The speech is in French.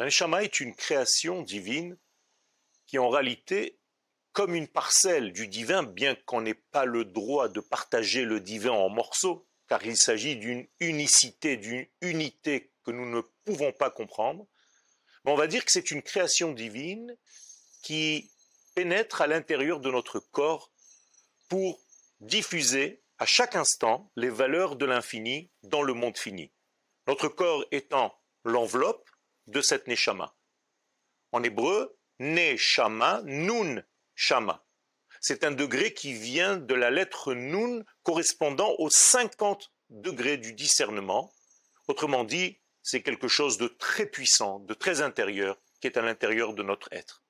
La est une création divine qui en réalité, comme une parcelle du divin, bien qu'on n'ait pas le droit de partager le divin en morceaux, car il s'agit d'une unicité, d'une unité que nous ne pouvons pas comprendre, on va dire que c'est une création divine qui pénètre à l'intérieur de notre corps pour diffuser à chaque instant les valeurs de l'infini dans le monde fini. Notre corps étant l'enveloppe de cette neshama. En hébreu, neshama, nun shama. C'est un degré qui vient de la lettre nun correspondant aux 50 degrés du discernement. Autrement dit, c'est quelque chose de très puissant, de très intérieur, qui est à l'intérieur de notre être.